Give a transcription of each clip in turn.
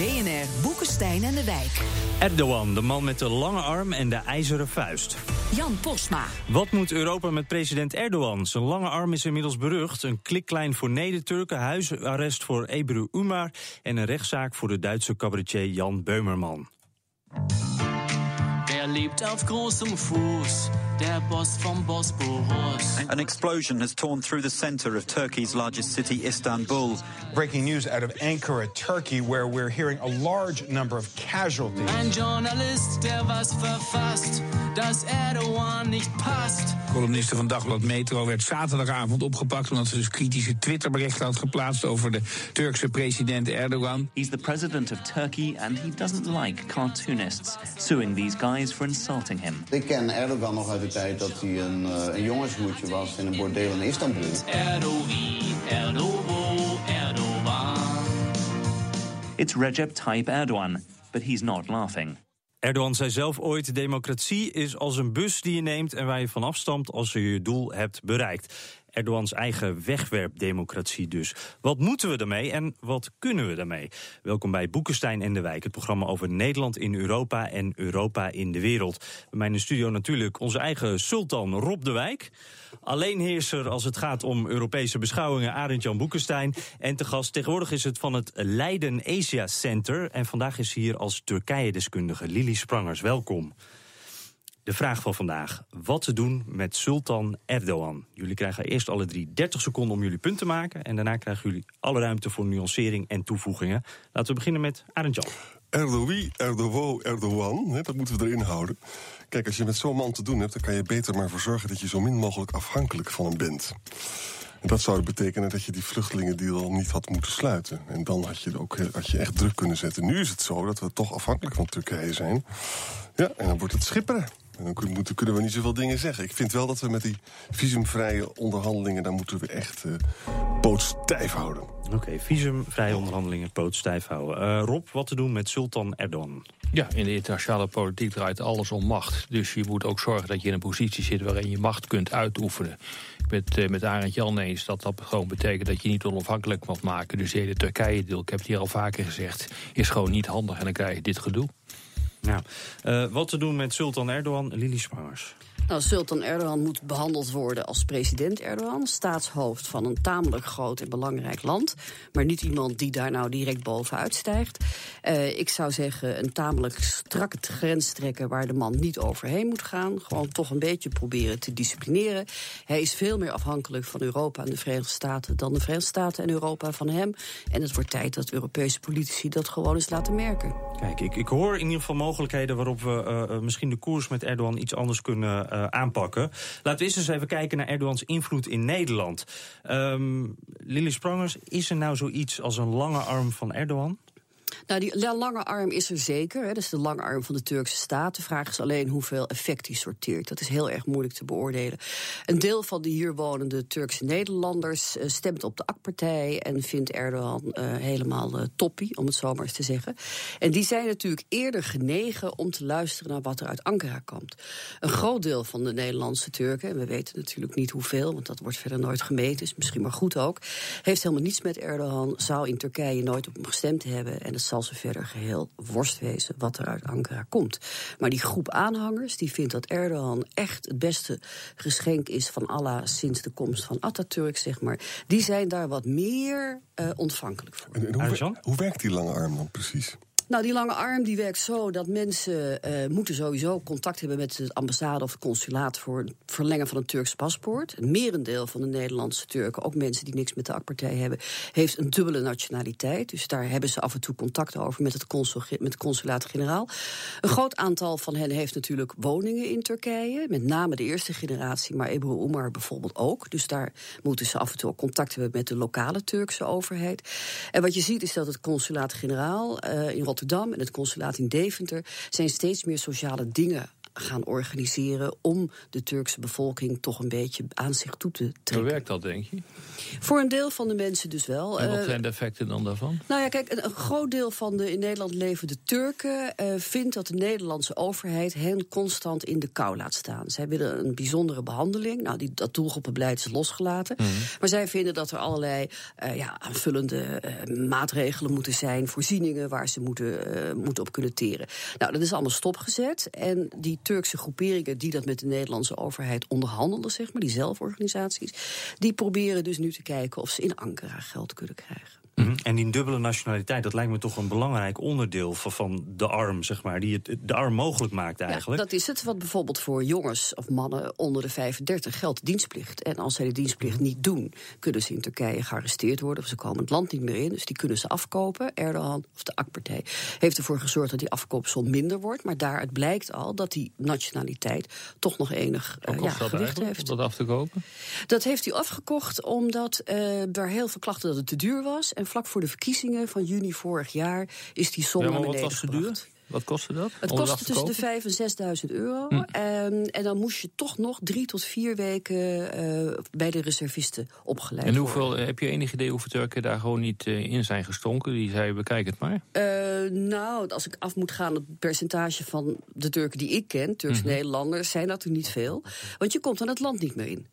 BNR Boekenstein en de Wijk. Erdogan, de man met de lange arm en de ijzeren vuist. Jan Posma. Wat moet Europa met president Erdogan? Zijn lange arm is inmiddels berucht. Een kliklijn voor Neder-Turken, huisarrest voor Ebru Umar... en een rechtszaak voor de Duitse cabaretier Jan Beumerman. Er lebt auf großem Fuß, der Boss vom Bosporus. An explosion has torn through the center of Turkey's largest city, Istanbul. Breaking news out of Ankara, Turkey, where we're hearing a large number of casualties. Ein Journalist, der was verfasst, dass Erdogan nicht passt. Columniste van Dagblad Metro werd zaterdagavond opgepakt omdat ze dus kritische Twitterberichten had geplaatst over de Turkse president Erdogan. He's the president of Turkey and he doesn't like cartoonists, suing these guys for insulting him. Ik ken Erdogan nog uit de tijd dat hij een, uh, een jongenshoedje was in een bordeel in Istanbul. Erdogan, Erdogan, Erdogan. It's Recep Tayyip Erdogan, but he's not laughing. Erdogan zei zelf ooit: democratie is als een bus die je neemt en waar je van afstamt als je je doel hebt bereikt. Erdogans eigen wegwerpdemocratie dus. Wat moeten we daarmee en wat kunnen we daarmee? Welkom bij Boekenstein en de Wijk, het programma over Nederland in Europa en Europa in de wereld. Bij mij in de studio natuurlijk onze eigen sultan Rob de Wijk. Alleenheerser als het gaat om Europese beschouwingen, Arend Jan Boekenstein. En te gast tegenwoordig is het van het Leiden Asia Center. En vandaag is hier als Turkije-deskundige Lili Sprangers. Welkom. De vraag van vandaag. Wat te doen met Sultan Erdogan? Jullie krijgen eerst alle drie 30 seconden om jullie punt te maken. En daarna krijgen jullie alle ruimte voor nuancering en toevoegingen. Laten we beginnen met Arend Jan. Erdogan, Erdogan, Erdogan, dat moeten we erin houden. Kijk, als je met zo'n man te doen hebt, dan kan je beter maar voor zorgen dat je zo min mogelijk afhankelijk van hem bent. En dat zou betekenen dat je die vluchtelingendeal niet had moeten sluiten. En dan had je, ook, had je echt druk kunnen zetten. Nu is het zo dat we toch afhankelijk van Turkije zijn. Ja, en dan wordt het schipperen. En dan kunnen, kunnen we niet zoveel dingen zeggen. Ik vind wel dat we met die visumvrije onderhandelingen... daar moeten we echt uh, pootstijf houden. Oké, okay, visumvrije onderhandelingen pootstijf houden. Uh, Rob, wat te doen met Sultan Erdogan? Ja, in de internationale politiek draait alles om macht. Dus je moet ook zorgen dat je in een positie zit... waarin je macht kunt uitoefenen. Ik ben het uh, met Arend Jan eens dat dat gewoon betekent... dat je niet onafhankelijk mag maken. Dus de hele Turkije-deel, ik heb het hier al vaker gezegd... is gewoon niet handig en dan krijg je dit gedoe. Nou, wat te doen met Sultan Erdogan, Lili Spangers? Nou, Sultan Erdogan moet behandeld worden als president Erdogan, staatshoofd van een tamelijk groot en belangrijk land, maar niet iemand die daar nou direct bovenuit stijgt. Uh, ik zou zeggen een tamelijk strakke grens trekken waar de man niet overheen moet gaan. Gewoon toch een beetje proberen te disciplineren. Hij is veel meer afhankelijk van Europa en de Verenigde Staten dan de Verenigde Staten en Europa van hem. En het wordt tijd dat Europese politici dat gewoon eens laten merken. Kijk, ik, ik hoor in ieder geval mogelijkheden waarop we uh, misschien de koers met Erdogan iets anders kunnen aanpakken. Laten we eerst eens even kijken naar Erdogans invloed in Nederland. Um, Lili Sprangers, is er nou zoiets als een lange arm van Erdogan? Nou, die lange arm is er zeker. Hè. Dat is de lange arm van de Turkse staat. De vraag is alleen hoeveel effect die sorteert. Dat is heel erg moeilijk te beoordelen. Een deel van de hier wonende Turkse Nederlanders uh, stemt op de AK-partij en vindt Erdogan uh, helemaal uh, toppie, om het zo maar eens te zeggen. En die zijn natuurlijk eerder genegen om te luisteren naar wat er uit Ankara komt. Een groot deel van de Nederlandse Turken, en we weten natuurlijk niet hoeveel, want dat wordt verder nooit gemeten, is misschien maar goed ook, heeft helemaal niets met Erdogan, zou in Turkije nooit op hem gestemd hebben. En het zal ze verder geheel worst wezen wat er uit Ankara komt. Maar die groep aanhangers die vindt dat Erdogan echt het beste geschenk is van Allah sinds de komst van Atatürk, zeg maar. Die zijn daar wat meer uh, ontvankelijk voor. En, en hoe, hoe, werkt die lange arm dan precies? Nou, die lange arm die werkt zo dat mensen uh, moeten sowieso contact hebben met de ambassade of het consulaat voor het verlengen van een Turks paspoort. Een merendeel van de Nederlandse Turken, ook mensen die niks met de AK-partij hebben, heeft een dubbele nationaliteit. Dus daar hebben ze af en toe contact over met het, consul, met consulaat-generaal. Een groot aantal van hen heeft natuurlijk woningen in Turkije, met name de eerste generatie, maar Ebru Umar bijvoorbeeld ook. Dus daar moeten ze af en toe contact hebben met de lokale Turkse overheid. En wat je ziet is dat het consulaat-generaal uh, in Rotterdam en het consulaat in Deventer zijn steeds meer sociale dingen gaan organiseren om de Turkse bevolking toch een beetje aan zich toe te trekken. Hoe werkt dat, denk je? Voor een deel van de mensen dus wel. En wat zijn de effecten dan daarvan? Nou ja, kijk, een, een groot deel van de in Nederland levende Turken uh, vindt dat de Nederlandse overheid hen constant in de kou laat staan. Zij willen een bijzondere behandeling. Nou, die, dat doelgroepenbeleid is losgelaten. Mm. Maar zij vinden dat er allerlei uh, ja, aanvullende uh, maatregelen moeten zijn, voorzieningen waar ze moeten, moeten op kunnen teren. Nou, dat is allemaal stopgezet. En die Turkse groeperingen die dat met de Nederlandse overheid onderhandelen, zeg maar, die zelforganisaties, die proberen dus nu te kijken of ze in Ankara geld kunnen krijgen. Mhm. En die dubbele nationaliteit, dat lijkt me toch een belangrijk onderdeel van, van de arm, zeg maar, die het de arm mogelijk maakt eigenlijk. Ja, dat is het. Wat bijvoorbeeld voor jongens of mannen onder de 35 geldt dienstplicht. En als zij de dienstplicht mhm. niet doen, kunnen ze in Turkije gearresteerd worden. Of ze komen het land niet meer in. Dus die kunnen ze afkopen. Erdogan of de AK-partij heeft ervoor gezorgd dat die afkoopsom minder wordt. Maar daaruit blijkt al dat die nationaliteit toch nog enig uh, ja, gewicht heeft. Om dat af te kopen? Dat heeft hij afgekocht omdat uh, er heel veel klachten dat het te duur was. En vlak voor de verkiezingen van juni vorig jaar is die som ja, naar beneden wat kostte dat? Het kostte tussen de 5 en 6.000 euro. Hm. En, en, dan moest je toch nog drie tot vier weken uh, bij de reservisten opgeleid En hoeveel, worden. heb je enig idee hoeveel Turken daar gewoon niet uh, in zijn gestonken? Die zei, bekijk het maar. Uh, nou, als ik af moet gaan, het percentage van de Turken die ik ken, Turks-Nederlanders, mhm. zijn dat er niet veel. Want je komt dan het land niet meer in.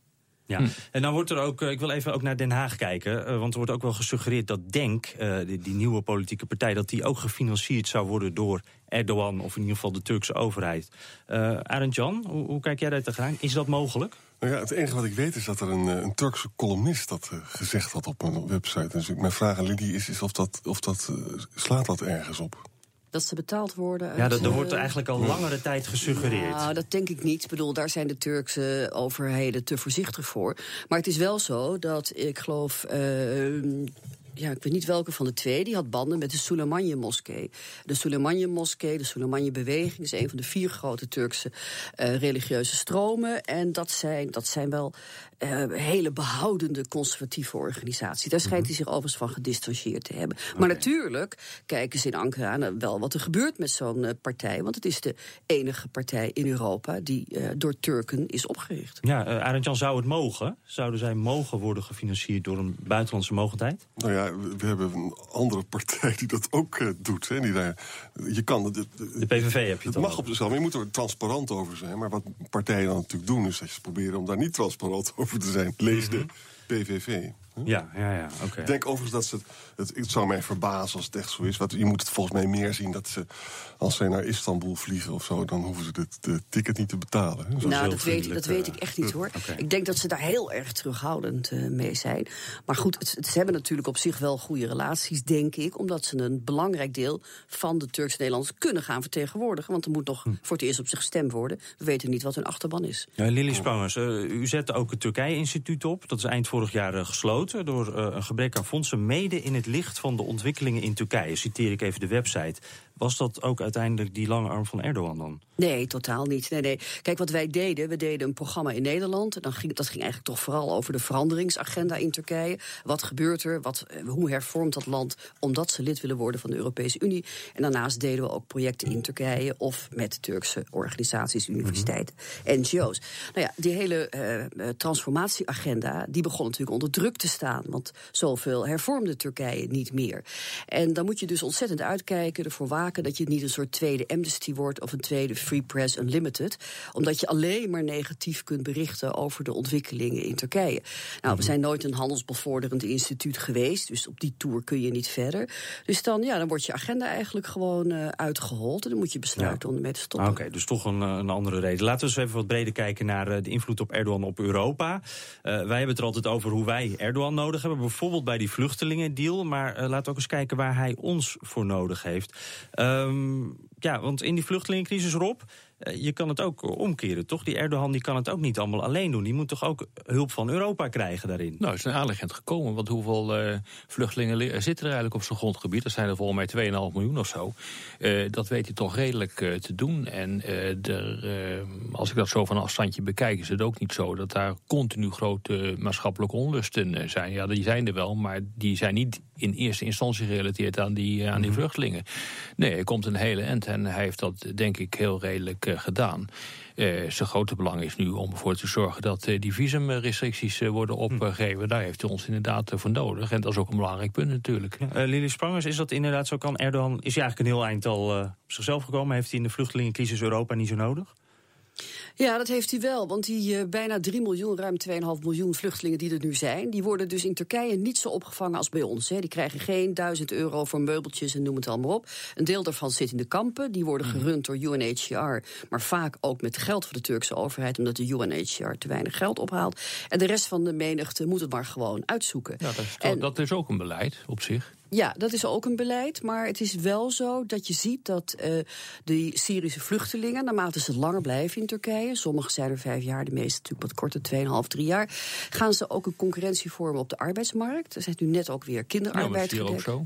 Ja, hm. en dan wordt er ook, eh, ik wil even ook naar Den Haag kijken, uh, want er wordt ook wel gesuggereerd dat DENK, uh, die, die, nieuwe politieke partij, dat die ook gefinancierd zou worden door Erdogan of in ieder geval de Turkse overheid. Uh, Arend Jan, hoe, hoe, kijk jij daar tegenaan? Is dat mogelijk? Nou ja, het enige wat ik weet is dat er een, een Turkse columnist dat gezegd had op een website. Dus mijn vraag aan Lidie is, is of dat, of dat slaat dat ergens op? Dat ze betaald worden. ja, dat, er wordt er eigenlijk al langere tijd gesuggereerd. Nou, dat denk ik niet. Ik bedoel, daar zijn de Turkse overheden te voorzichtig voor. Maar het is wel zo dat ik geloof. Uh, ja, ik weet niet welke van de twee, die had banden met de Suleimanje-moskee. De Suleimanje-moskee, de Suleimanje-beweging, is een van de vier grote Turkse uh, religieuze stromen. En dat zijn, dat zijn wel uh, hele behoudende conservatieve organisaties. Daar schijnt hij zich overigens van gedistanceerd te hebben. Maar natuurlijk kijken ze in Ankara naar wel wat er gebeurt met zo'n uh, partij. Want het is de enige partij in Europa die uh, door Turken is opgericht. Ja, uh, Arend-Jan, zou het mogen? Zouden zij mogen worden gefinancierd door een buitenlandse mogendheid? Nou ja, we hebben een andere partij die dat ook doet. Hè, die daar, je kan, de, de, de PVV heb je het Het mag op zichzelf, maar je moet er transparant over zijn. Maar wat partijen dan natuurlijk doen, is dat ze proberen om daar niet transparant over over te zijn. Lees de PVV. Ja, ja, ja. oké. Ik denk overigens dat ze het, het, het. zou mij verbazen als het echt zo is. Want je moet het volgens mij meer zien dat ze. als zij naar Istanbul vliegen of zo. dan hoeven ze de, de ticket niet te betalen. Hè? Nou, dat weet, dat weet ik echt niet hoor. Okay. Ik denk dat ze daar heel erg terughoudend uh, mee zijn. Maar goed, het, het, ze hebben natuurlijk op zich wel goede relaties, denk ik. Omdat ze een belangrijk deel van de Turks-Nederlanders kunnen gaan vertegenwoordigen. Want er moet nog hm. voor het eerst op zich gestemd worden. We weten niet wat hun achterban is. Ja, Lily Spangers, uh, u zette ook het Turkije-instituut op. Dat is eind vorig jaar uh, gesloten door uh, een gebrek aan fondsen, mede in het licht van de ontwikkelingen in Turkije. Citeer ik even de website. Was dat ook uiteindelijk die lange arm van Erdogan dan? Nee, totaal niet. Nee, nee. Kijk, wat wij deden, we deden een programma in Nederland. Dan ging, dat ging eigenlijk toch vooral over de veranderingsagenda in Turkije. Wat gebeurt er? Wat, eh, hoe hervormt dat land omdat ze lid willen worden van de Europese Unie? En daarnaast deden we ook projecten in Turkije of met Turkse organisaties, universiteiten, NGO's. Nou ja, die hele uh, transformatieagenda, die begon natuurlijk onder druk te staan. Want zoveel hervormde Turkije niet meer. En dan moet je dus ontzettend uitkijken, ervoor dat je niet een soort tweede amnesty wordt of een tweede Free Press Unlimited. Omdat je alleen maar negatief kunt berichten over de ontwikkelingen in Turkije. Nou, we zijn nooit een handelsbevorderend instituut geweest, dus op die tour kun je niet verder. Dus dan, ja, dan wordt je agenda eigenlijk gewoon uh, uitgehold en dan moet je besluiten ja. om ermee te stoppen. Oké, okay, dus toch een, een, andere reden. Laten we eens even wat breder kijken naar uh, de invloed op Erdogan op Europa. Uh, wij hebben het er altijd over hoe wij Erdogan nodig hebben, bijvoorbeeld bij die vluchtelingendeal. Maar laten we ook eens kijken waar hij ons voor nodig heeft. Ehm, ja, want in die vluchtelingencrisis, Rob, je kan het ook omkeren, toch? Die Erdogan die kan het ook niet allemaal alleen doen. Die moet toch ook hulp van Europa krijgen daarin? Nou, is een aanlegend gekomen. Want hoeveel uh, vluchtelingen zitten er eigenlijk op zijn grondgebied? Dat zijn er volgens mij 2,5 miljoen of zo. Uh, dat weet hij toch redelijk te doen. En als ik dat zo van afstandje bekijk, is het ook niet zo dat daar continu grote maatschappelijke onlusten zijn. Ja, die zijn er wel, maar die zijn niet in eerste instantie gerelateerd aan die, aan die mhm. vluchtelingen. Nee, er komt een hele end en hij heeft dat denk ik heel redelijk uh, gedaan. Uh, zijn grote belang is nu om ervoor te zorgen dat uh, die visumrestricties worden hm. opgegeven. Daar heeft hij ons inderdaad voor nodig. En dat is ook een belangrijk punt natuurlijk. Ja, Lili Sprangers, is dat inderdaad zo? Kan Erdogan, is hij eigenlijk een heel eind al op zichzelf gekomen? Heeft hij in de vluchtelingencrisis Europa niet zo nodig? Ja, dat heeft hij wel. Want die uh, bijna 3 miljoen, ruim 2,5 miljoen vluchtelingen die er nu zijn... die worden dus in Turkije niet zo opgevangen als bij ons. Hè. Die krijgen geen 1000 euro voor meubeltjes en noem het allemaal op. Een deel daarvan zit in de kampen. Die worden mhm. gerund door UNHCR. Maar vaak ook met geld van de Turkse overheid... omdat de UNHCR te weinig geld ophaalt. En de rest van de menigte moet het maar gewoon uitzoeken. Ja, dat, is, en, dat is ook een beleid op zich. Ja, dat is ook een beleid. Maar het is wel zo dat je ziet dat uh, die Syrische vluchtelingen, naarmate ze langer blijven in Turkije, sommigen zijn er vijf jaar, de meeste natuurlijk wat korter, 2,5, 3 jaar, gaan ze ook een concurrentie vormen op de arbeidsmarkt. Er zijn nu net ook weer kinderarbeid ja, ook zo.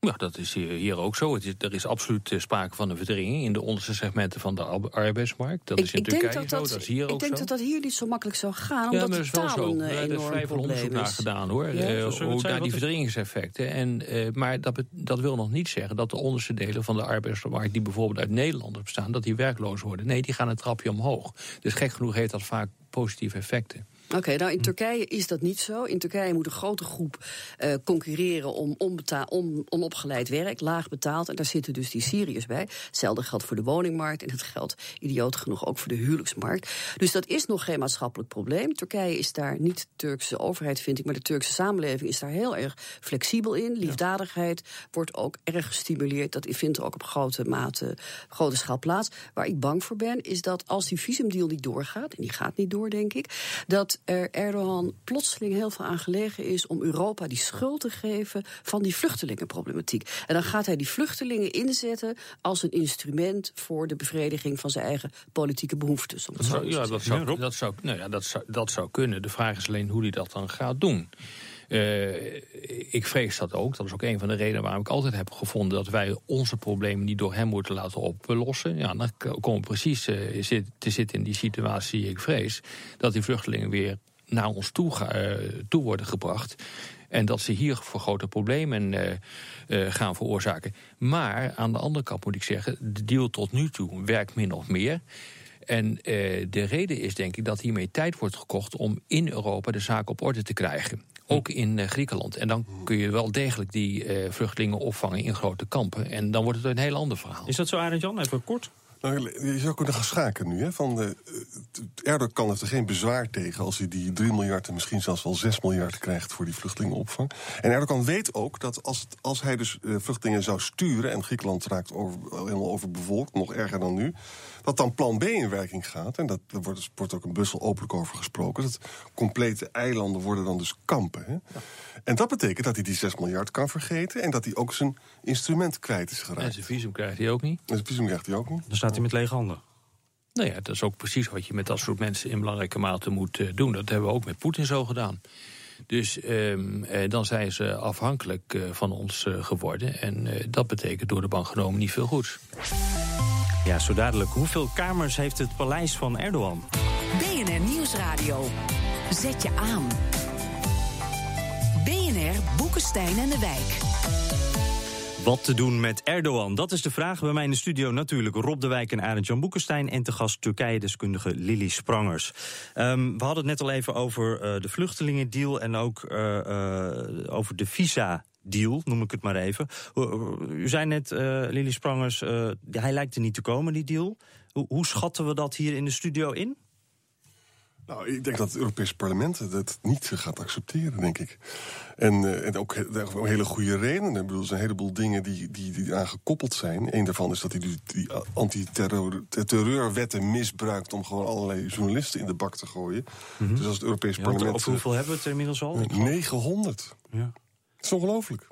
Ja, dat is hier, ook zo. is, er is absoluut eh, sprake van een verdringing in de onderste segmenten van de arbeidsmarkt. Dat is in Turkije dat zo, dat, is hier ik ook denk zo. dat dat hier niet zo makkelijk zou gaan, omdat ja, dat is wel zo. Een, er is vrij veel onderzoek naar gedaan hoor. Ja, uh, hoe daar die verdringingseffecten. En, uh, maar dat, dat wil nog niet zeggen dat de onderste delen van de arbeidsmarkt, die bijvoorbeeld uit Nederlanders bestaan, dat die werkloos worden. Nee, die gaan een trapje omhoog. Dus gek genoeg heeft dat vaak positieve effecten. Oké, nou in Turkije is dat niet zo. In Turkije moet een grote groep uh, concurreren om on, onopgeleid werk, laag betaald. En daar zitten dus die Syriërs bij. Hetzelfde geldt voor de woningmarkt en het geldt idioot genoeg ook voor de huwelijksmarkt. Dus dat is nog geen maatschappelijk probleem. Turkije is daar niet de Turkse overheid, vind ik, maar de Turkse samenleving is daar heel erg flexibel in. Liefdadigheid wordt ook erg gestimuleerd. Dat vindt ook op grote mate, grote schaal plaats. Waar ik bang voor ben, is dat als die visumdeal niet doorgaat, en die gaat niet door, denk ik, dat er Erdogan plotseling heel veel aan gelegen is om Europa die schuld te geven van die vluchtelingenproblematiek. En dan gaat hij die vluchtelingen inzetten als een instrument voor de bevrediging van zijn eigen politieke behoeftes. dat zou, ja, dat zou, dat, zou, nou ja, dat, zou, dat zou kunnen. De vraag is alleen hoe hij dat dan gaat doen. Uh, ik vrees dat ook. Dat is ook een van de redenen waarom ik altijd heb gevonden dat wij onze problemen niet door hem moeten laten oplossen. Ja, dan komen we precies uh, te zitten in die situatie ik vrees. Dat die vluchtelingen weer naar ons toe, uh, toe worden gebracht. En dat ze hier voor grote problemen gaan veroorzaken. Maar aan de andere kant moet ik zeggen, de deal tot nu toe werkt min of meer. En de reden is denk ik dat hiermee tijd wordt gekocht om in Europa de zaak op orde te krijgen. Ook in uh, Griekenland. En dan kun je wel degelijk die uh, vluchtelingen opvangen in grote kampen. En dan wordt het een heel ander verhaal. Is dat zo, Arend Jan? Even kort. Nou, je zou kunnen gaan schaken nu. Hè? Van de, eh, Erdogan heeft er geen bezwaar tegen als hij die 3 miljard en misschien zelfs wel 6 miljard krijgt voor die vluchtelingenopvang. En Erdogan weet ook dat als, het, als hij dus vluchtelingen zou sturen en Griekenland raakt over, helemaal overbevolkt, nog erger dan nu, dat dan plan B in werking gaat. En dat, daar wordt, wordt ook in Brussel openlijk over gesproken. Dat complete eilanden worden dan dus kampen. Hè? En dat betekent dat hij die 6 miljard kan vergeten. En dat hij ook zijn instrument kwijt is geraakt. En zijn visum krijgt hij ook niet. En zijn visum krijgt hij ook niet. Dan staat hij met lege handen. Nou ja, dat is ook precies wat je met dat soort mensen in belangrijke mate moet uh, doen. Dat hebben we ook met Poetin zo gedaan. Dus um, eh, dan zijn ze afhankelijk uh, van ons geworden. En dat betekent door de bank genomen niet veel goeds. Ja, zo dadelijk. Hoeveel kamers heeft het paleis van Erdogan? BNR Nieuwsradio. Zet je aan. BNR Boekenstein en de Wijk. Wat te doen met Erdogan? Dat is de vraag. Bij mij in de studio natuurlijk Rob de Wijk en Arend Jan Boekenstein. En te gast Turkije-deskundige Lili Sprangers. Um, we hadden het net al even over uh, de vluchtelingendeal en ook uh, uh, over de visa deal, noem ik het maar even. U zei net, uh, Lili Sprangers, uh, hij lijkt er niet te komen, die deal. Hoe, hoe schatten we dat hier in de studio in? Nou, ik denk dat het Europese parlement dat niet gaat accepteren, denk ik. En, uh, en ook een hele goede redenen. Ik bedoel, er zijn een heleboel dingen die, die, die aan gekoppeld zijn. Eén daarvan is dat hij die, die antiterreurwetten misbruikt... om gewoon allerlei journalisten in de bak te gooien. Mm -hmm. Dus als het Europese ja, parlement... Of hoeveel hebben we het inmiddels al? 900. Ja is ongelooflijk.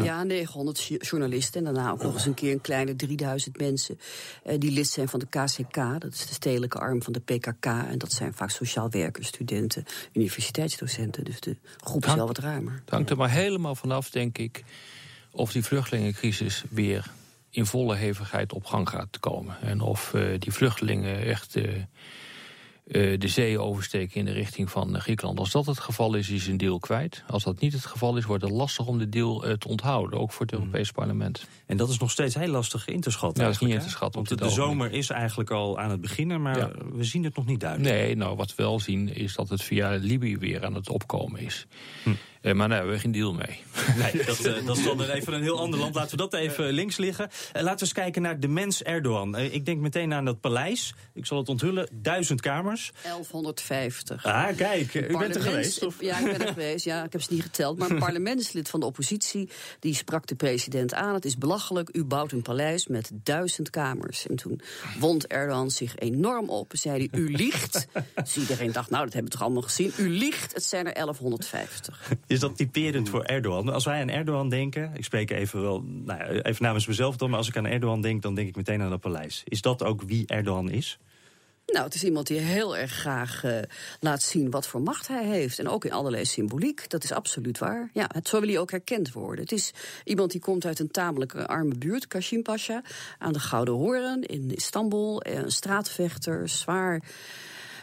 Ja, 900 jo- journalisten en daarna ook nog eens een keer een kleine 3000 mensen eh, die lid zijn van de KCK, dat is de stedelijke arm van de PKK. En dat zijn vaak sociaal werkers, studenten, universiteitsdocenten. Dus de groep is wel wat ruimer. Het hangt er maar helemaal vanaf, denk ik, of die vluchtelingencrisis weer in volle hevigheid op gang gaat komen. En of eh, die vluchtelingen echt eh, de zee oversteken in de richting van eh, Griekenland. Als dat het geval is, is een deal kwijt. Als dat niet het geval is, wordt het lastig om de deal eh, te onthouden. Ook voor het Europees Parlement. En dat is nog steeds heel lastig in te schatten. Ja, dat is niet in te schatten Want de, zomer is eigenlijk al aan het beginnen, maar Ja. we zien het nog niet duidelijk. Nee, nou wat we wel zien is dat het via Libië weer aan het opkomen is. Hm. Eh, maar daar hebben we geen deal mee. Nee, dat, eh, dat is dan even een heel ander land. Laten we dat even links liggen. Eh, laten we eens kijken naar de mens Erdogan. Eh, ik denk meteen aan dat paleis. Ik zal het onthullen. Duizend kamers. 1150. Ah, kijk. U bent er geweest? Of? Ja, ik ben er geweest. Ja, ik heb ze niet geteld. Maar een parlementslid van de oppositie die sprak de president aan. Het is belachelijk. U bouwt een paleis met duizend kamers. En toen wond Erdogan zich enorm op. En zei hij: U liegt. Dus iedereen dacht: Nou, dat hebben we toch allemaal gezien. U liegt. Het zijn er 1150. Is dat typerend voor Erdogan? Als wij aan Erdogan denken, ik spreek even wel, nou ja, even namens mezelf dan, maar als ik aan Erdogan denk, dan denk ik meteen aan dat paleis. Is dat ook wie Erdogan is? Nou, het is iemand die heel erg graag eh, laat zien wat voor macht hij heeft. En ook in allerlei symboliek. Dat is absoluut waar. Ja, het, zo wil hij ook herkend worden. Het is iemand die komt uit een tamelijk eh, arme buurt, Kashim Pasha, aan de Gouden Horen in Istanbul. Eh, Een straatvechter, zwaar.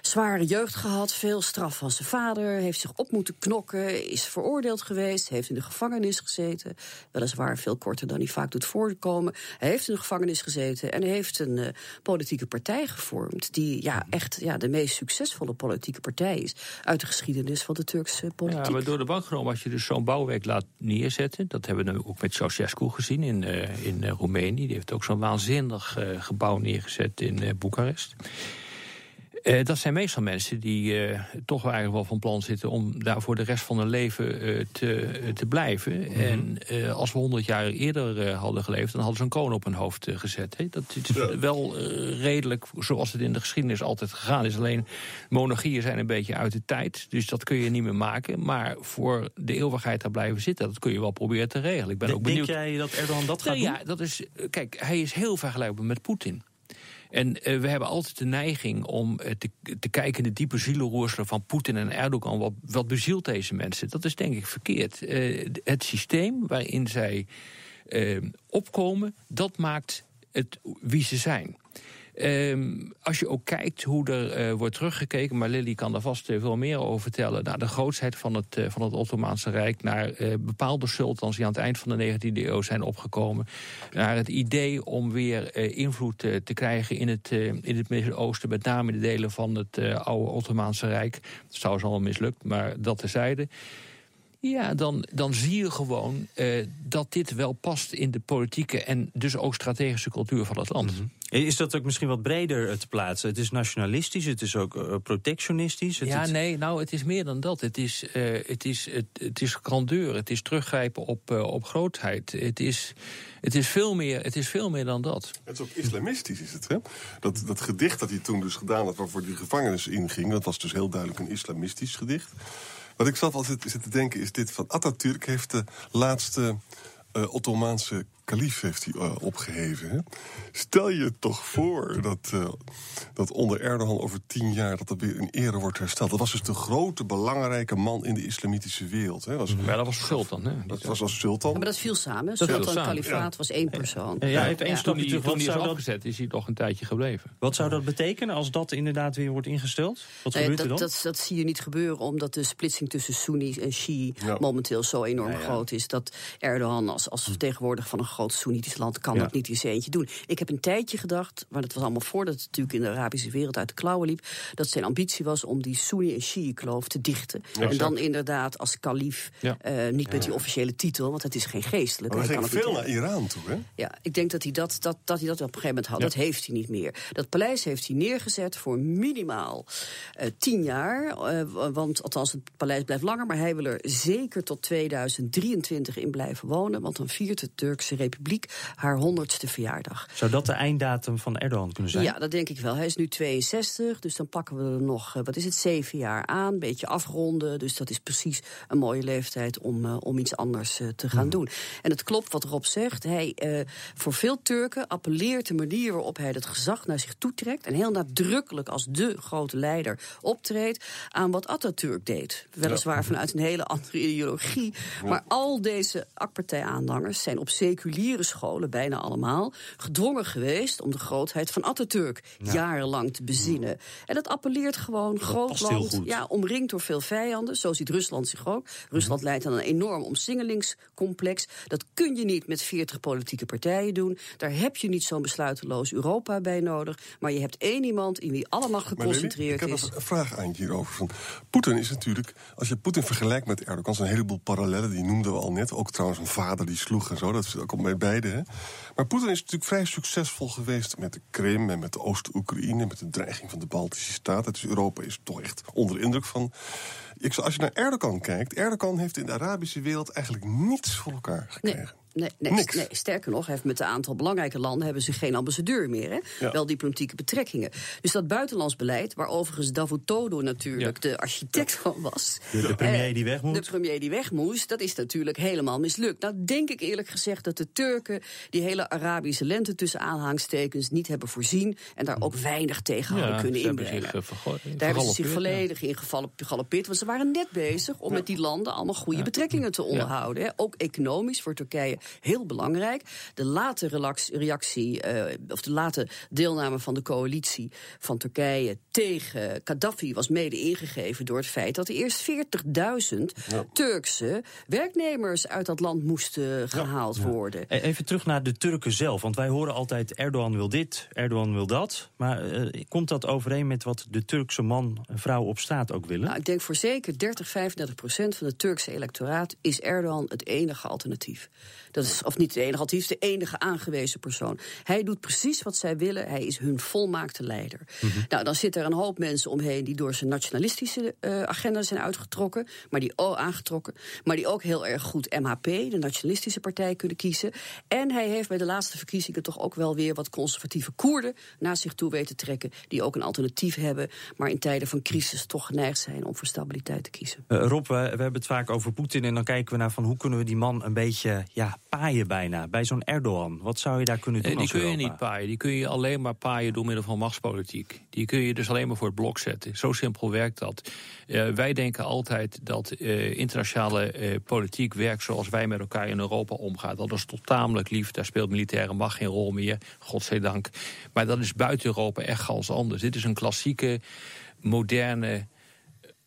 Zware jeugd gehad, veel straf van zijn vader, heeft zich op moeten knokken, is veroordeeld geweest, heeft in de gevangenis gezeten. Weliswaar veel korter dan hij vaak doet voorkomen. Hij heeft in de gevangenis gezeten en heeft een eh, politieke partij gevormd. Die ja, echt ja, de meest succesvolle politieke partij is uit de geschiedenis van de Turkse politiek. Ja, maar door de bank genomen, als je dus zo'n bouwwerk laat neerzetten... dat hebben we nu ook met Ceausescu gezien in, eh, in eh, Roemenië. Die heeft ook zo'n waanzinnig gebouw neergezet in Boekarest. Eh, dat zijn meestal mensen die eh, toch wel eigenlijk wel van plan zitten... om daar voor de rest van hun leven eh, te, te blijven. En eh, als we honderd jaar eerder hadden geleefd... dan hadden ze een koning op hun hoofd gezet. Dat is wel redelijk zoals het in de geschiedenis altijd gegaan is. Alleen monarchieën zijn een beetje uit de tijd. Dus dat kun je niet meer maken. Maar voor de eeuwigheid daar blijven zitten... dat kun je wel proberen te regelen. Ik ben ook Denk benieuwd... jij dat Erdogan dat gaat Nou doen? ja, dat is. Kijk, hij is heel vergelijkbaar met Poetin. En eh, we hebben altijd de neiging om eh, te, te kijken in de diepe zielenroerselen van Poetin en Erdogan. Wat, wat bezielt deze mensen? Dat is denk ik verkeerd. Eh, het systeem waarin zij opkomen, dat maakt het wie ze zijn. Ehm, als je ook kijkt hoe er eh, wordt teruggekeken, maar Lily kan daar vast eh, veel meer over vertellen, naar de grootsheid van het, eh, van het Ottomaanse Rijk, naar bepaalde sultans die aan het eind van de 19e eeuw zijn opgekomen, naar het idee om weer invloed te krijgen in het, het Midden-Oosten, met name in de delen van het oude Ottomaanse Rijk. Dat is trouwens al mislukt, maar dat terzijde. Ja, dan, dan zie je gewoon dat dit wel past in de politieke en dus ook strategische cultuur van het land. Is dat ook misschien wat breder eh, te plaatsen? Het is nationalistisch, het is ook eh, protectionistisch. Het ja, nee, nou, het is meer dan dat. Het is, eh, het is, het, het is grandeur, het is teruggrijpen op, op grootheid. Het is, het, is veel meer, het is veel meer dan dat. Het is ook islamistisch, is het, hè? Dat, dat gedicht dat hij toen dus gedaan had... waarvoor die gevangenis inging... dat was dus heel duidelijk een islamistisch gedicht. Wat ik zelf altijd zit te denken is dit van... Atatürk heeft de laatste eh, Ottomaanse kalief heeft hij, eh, opgeheven. Hè? Stel je toch voor dat, eh, dat onder Erdogan over tien jaar... dat dat weer in ere wordt hersteld. Dat was dus de grote, belangrijke man in de islamitische wereld. Hè? Was, Maar dat was sultan, hè? Dat was als sultan. Ja, maar dat viel samen. Dat Sultan samen, Kalifaat ja. was één persoon. Ja, ja, even één Ja. stapje terug. toen Wat hij is afgezet, is hij nog een tijdje gebleven. wat zou dat betekenen als dat inderdaad weer wordt ingesteld? Wat Nee, gebeurt er dat, dan? dat, dat zie je niet gebeuren, omdat de splitsing tussen Soeni's en Shii Ja. momenteel zo enorm Ja, ja. groot is. Dat Erdogan als, als vertegenwoordiger van een groot Soenitisch land kan Ja. dat niet in zijn eentje doen. Ik heb een tijdje gedacht, maar dat was allemaal voordat het natuurlijk in de Arabische wereld uit de klauwen liep, dat zijn ambitie was om die Soeni- en Shii-kloof te dichten. en dan inderdaad als kalif, Ja. eh, niet met die officiële titel, want het is geen geestelijke. Maar hij kan veel naar Iran toe, hè? ja, ik denk dat hij dat, dat, dat, hij dat op een gegeven moment had. Dat heeft hij niet meer. Dat paleis heeft hij neergezet voor minimaal eh, tien jaar. eh, want althans, het paleis blijft langer. Maar hij wil er zeker tot 2023 in blijven wonen. Want dan viert de Turkse Republiek haar honderdste verjaardag. Zou dat de einddatum van Erdogan kunnen zijn? Ja, dat denk ik wel. Hij is nu 62, dus dan pakken we er nog, eh, wat is het, zeven jaar aan. Een beetje afronden, dus dat is precies een mooie leeftijd om, uh, om iets anders uh, te gaan mm. doen. En het klopt wat Rob zegt. Hij, uh, voor veel Turken appelleert de manier waarop hij het gezag naar zich toetrekt... en heel nadrukkelijk als de grote leider optreedt... aan wat Atatürk deed. Weliswaar vanuit een hele andere ideologie. Maar al deze AK-partij-aanhangers zijn op seculiere scholen, bijna allemaal... gedwongen geweest om de grootheid van Atatürk ja. jarenlang te bezinnen. En dat appelleert gewoon dat groot land, ja, omringd door veel vijanden. Zo ziet Rusland zich ook. Rusland leidt aan een enorm omsingelingscomplex. Dat kun je niet met 40 politieke partijen doen. Daar heb je niet zo'n besluiteloos Europa bij nodig. Maar je hebt één iemand in wie alle macht geconcentreerd is. Ik heb een vraag aan je hierover. Poetin is natuurlijk, als je Poetin vergelijkt met Erdogan, zijn een heleboel parallellen. Die noemden we al net. Ook trouwens een vader die sloeg en zo. Dat zit ook op beide. Hè. Maar Poetin is natuurlijk vrij succesvol geweest met de Krim en met de Oost-Oekraïne, met de dreiging van de Baltische Staten. Dus Europa is toch echt onder indruk van. Ik, als je naar Erdogan kijkt, Erdogan heeft in de Arabische wereld eigenlijk niets voor elkaar gekregen. Nee. Nee, nee, nee, sterker nog, heeft met een aantal belangrijke landen hebben ze geen ambassadeur meer. Hè? Ja. Wel diplomatieke betrekkingen. Dus dat buitenlands beleid, waar overigens Davutoglu natuurlijk ja. de architect van was. De, de premier die weg moest. De premier die weg moest, dat is natuurlijk helemaal mislukt. Nou denk ik eerlijk gezegd dat de Turken die hele Arabische lente tussen aanhangstekens niet hebben voorzien. En daar ook weinig tegen hadden ja, kunnen inbrengen. Zich, uh, daar hebben ze zich volledig in gegalopeerd. Want ze waren net bezig om met die landen allemaal goede betrekkingen te onderhouden. Hè? Ook economisch voor Turkije heel belangrijk. De late reactie, uh, of de late deelname van de coalitie van Turkije tegen Gaddafi was mede ingegeven door het feit dat er eerst 40.000 ja. Turkse werknemers uit dat land moesten gehaald ja. worden. E-, even terug naar de Turken zelf, want wij horen altijd Erdogan wil dit, Erdogan wil dat. Maar uh, komt dat overeen met wat de Turkse man en vrouw op straat ook willen? Nou, ik denk voor zeker 30, 35 procent van het Turkse electoraat is Erdogan het enige alternatief. Dat is, of niet de enige alternatief, de enige aangewezen persoon. Hij doet precies wat zij willen. Hij is hun volmaakte leider. Mm -hmm. Nou, dan zit er een hoop mensen omheen die door zijn nationalistische uh, agenda zijn uitgetrokken. Maar die ook aangetrokken. Maar die ook heel erg goed MHP, de nationalistische partij, kunnen kiezen. En hij heeft bij de laatste verkiezingen toch ook wel weer wat conservatieve Koerden naar zich toe weten trekken. Die ook een alternatief hebben. Maar in tijden van crisis toch geneigd zijn om voor stabiliteit te kiezen. Uh, Rob, we, we, hebben het vaak over Poetin. En dan kijken we naar van hoe kunnen we die man een beetje ja, paaien bijna. Bij zo'n Erdogan. Wat zou je daar kunnen doen? Die als kun je niet paaien. Die kun je alleen maar paaien door middel van machtspolitiek. Die kun je dus alleen maar voor het blok zetten. Zo simpel werkt dat. Uh, wij denken altijd dat uh, internationale uh, politiek werkt zoals wij met elkaar in Europa omgaan. Dat is tot tamelijk lief. Daar speelt militaire macht geen rol meer. Godzijdank. Maar dat is buiten Europa echt gans anders. Dit is een klassieke, moderne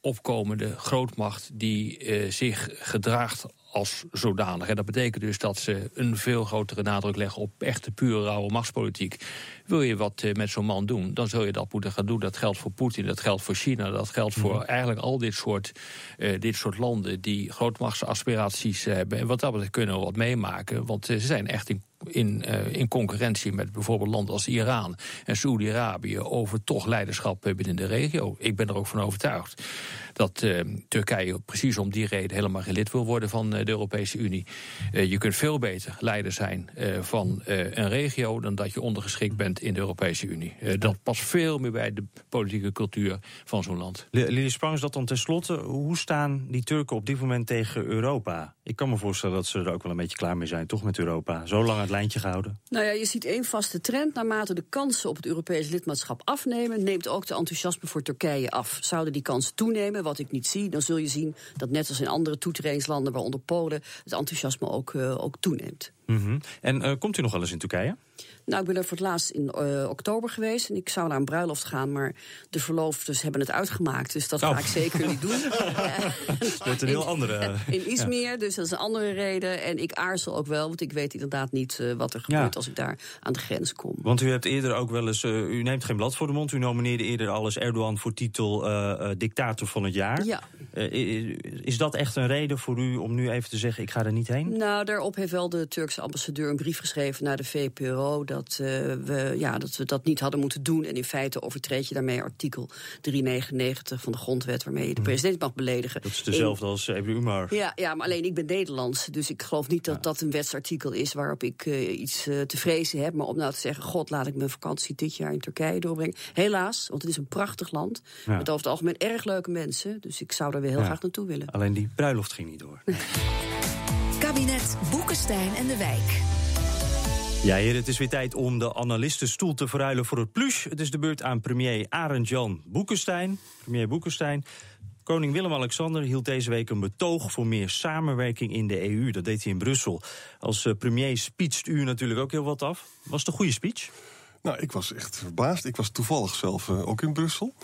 opkomende grootmacht die uh, zich gedraagt als zodanig. En dat betekent dus dat ze een veel grotere nadruk leggen op echte pure rauwe machtspolitiek. Wil je wat uh, met zo'n man doen, dan zul je dat moeten gaan doen. Dat geldt voor Poetin, dat geldt voor China, dat geldt voor mm. eigenlijk al dit soort, uh, dit soort landen die grootmachtsaspiraties hebben. En wat dat betreft kunnen we wat meemaken, want uh, ze zijn echt in in, uh, in concurrentie met bijvoorbeeld landen als Iran en Saoedi-Arabië over toch leiderschap binnen de regio. Ik ben er ook van overtuigd dat uh, Turkije precies om die reden helemaal geen lid wil worden van de Europese Unie. Je kunt veel beter leider zijn van een regio dan dat je ondergeschikt bent in de Europese Unie. dat past veel meer bij de politieke cultuur van zo'n land. Lili Sprang, dat dan tenslotte. Hoe staan die Turken op dit moment tegen Europa? Ik kan me voorstellen dat ze er ook wel een beetje klaar mee zijn, toch met Europa? Zo lang het lijntje gehouden. Nou ja, je ziet één vaste trend. Naarmate de kansen op het Europees lidmaatschap afnemen, neemt ook de enthousiasme voor Turkije af. Zouden die kansen toenemen, wat ik niet zie, dan zul je zien dat net als in andere toetredingslanden, waaronder Polen, het enthousiasme ook, uh, ook toeneemt. Mm -hmm. En uh, komt u nog wel eens in Turkije? Nou, ik ben er voor het laatst in uh, oktober geweest. En ik zou naar een bruiloft gaan, maar de verloofdes hebben het uitgemaakt. Dus dat oh. ga ik zeker niet doen. Met een heel andere... In Izmir, ja. dus dat is een andere reden. En ik aarzel ook wel, want ik weet inderdaad niet uh, wat er gebeurt... Ja. als ik daar aan de grens kom. Want u hebt eerder ook wel eens... Uh, u neemt geen blad voor de mond. U nomineerde eerder alles Erdogan voor titel dictator van het jaar. Ja. is dat echt een reden voor u om nu even te zeggen... ik ga er niet heen? Nou, daarop heeft wel de Turkse ambassadeur een brief geschreven naar de VPRO dat, uh, we, ja, dat we dat niet hadden moeten doen. En in feite overtreed je daarmee artikel 399 van de grondwet waarmee je de mhm. president mag beledigen. Dat is dezelfde als Ebru Umar. Ja, ja, maar alleen ik ben Nederlands, dus ik geloof niet dat dat een wetsartikel is waarop ik uh, iets uh, te vrezen heb. Maar om nou te zeggen, god, laat ik mijn vakantie dit jaar in Turkije doorbrengen. Helaas, want het is een prachtig land. Met over het algemeen erg leuke mensen. Dus ik zou daar weer heel graag naartoe willen. Alleen die bruiloft ging niet door. Kabinet Boekenstein en de Wijk. Ja, heer, het is weer tijd om de analistenstoel te verruilen voor het plus. Het is de beurt aan premier Arend Jan Boekenstein. Premier Boekenstein. Koning Willem-Alexander hield deze week een betoog voor meer samenwerking in de EU. Dat deed hij in Brussel. Als eh, premier speecht u natuurlijk ook heel wat af. Was het een goede speech? Nou, ik was echt verbaasd. Ik was toevallig zelf uh, ook in Brussel.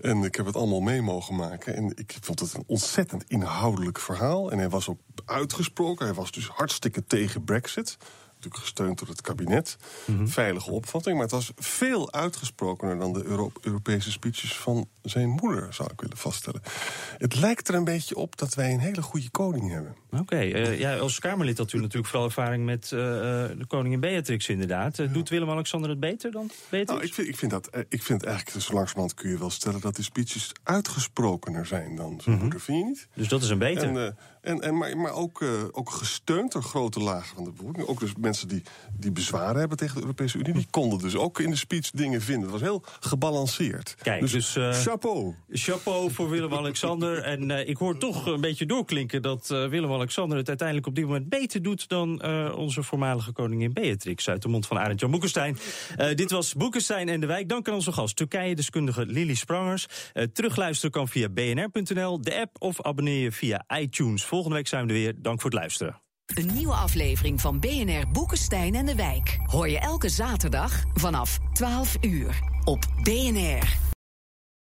En ik heb het allemaal mee mogen maken. En ik vond het een ontzettend inhoudelijk verhaal. En hij was ook uitgesproken. Hij was dus hartstikke tegen Brexit natuurlijk gesteund door het kabinet. Mhm. Veilige opvatting. Maar het was veel uitgesprokener dan de Euro Europese speeches van zijn moeder, zou ik willen vaststellen. Het lijkt er een beetje op dat wij een hele goede koning hebben. Oké, eh, ja, als Kamerlid had u natuurlijk vooral ervaring met uh, de koningin Beatrix, inderdaad. Doet Willem-Alexander het beter dan Beatrix? Nou, ik vind, ik vind, dat, ik vind eigenlijk, zo langzamerhand kun je wel stellen dat de speeches uitgesprokener zijn dan zijn mhm. moeder, vind je niet? Dus dat is een beter. En, en, en, maar maar ook, ook gesteund door grote lagen van de bevolking. Ook dus mensen die, die bezwaren hebben tegen de Europese Unie... die konden dus ook in de speech dingen vinden. Het was heel gebalanceerd. Kijk, dus, dus chapeau. Chapeau voor Willem-Alexander. en ik hoor toch een beetje doorklinken dat Willem Willem-Alexander het uiteindelijk op dit moment beter doet... dan onze voormalige koningin Beatrix uit de mond van Arend Jan Boekenstein. Dit was Boekenstein en de Wijk. Dank aan onze gast, Turkije-deskundige Lili Sprangers. Terugluisteren kan via bnr.nl, de app of abonneer je via iTunes. Volgende week zijn we er weer. Dank voor het luisteren. Een nieuwe aflevering van BNR Boekenstein en de Wijk. Hoor je elke zaterdag vanaf 12 uur op BNR.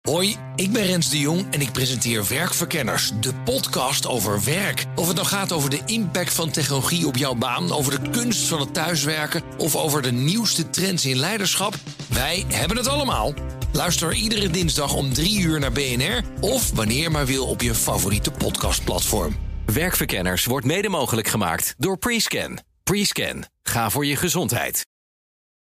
Hoi, ik ben Rens de Jong en ik presenteer Werkverkenners, de podcast over werk. Of het nou gaat over de impact van technologie op jouw baan, over de kunst van het thuiswerken of over de nieuwste trends in leiderschap, wij hebben het allemaal. Luister iedere dinsdag om 3 uur naar BNR of wanneer maar wil op je favoriete podcastplatform. Werkverkenners wordt mede mogelijk gemaakt door Prescan. Prescan, ga voor je gezondheid.